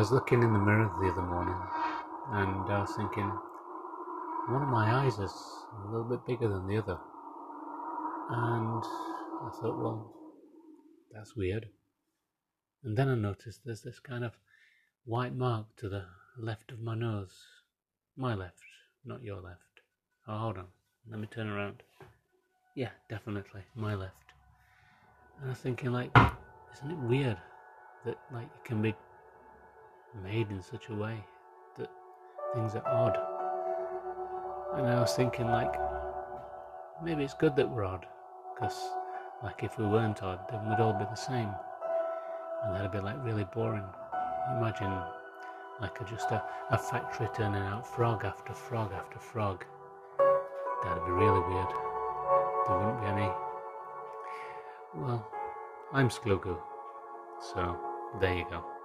was looking in the mirror the other morning and I was thinking, one of my eyes is a little bit bigger than the other. And I thought, well, that's weird. And then I noticed there's this kind of white mark to the left of my nose. My left, not your left. Oh, hold on. Let me turn around. Yeah, definitely, my left. And I was thinking, like, isn't it weird that, like, it can be made in such a way that things are odd? And I was thinking, like, maybe it's good that we're odd, because, like, if we weren't odd, then we'd all be the same. And that'd be, like, really boring. Imagine, like, a, just a, a factory turning out frog after frog after frog. That'd be really weird. There wouldn't be any. Well, I'm Sklugu, so there you go.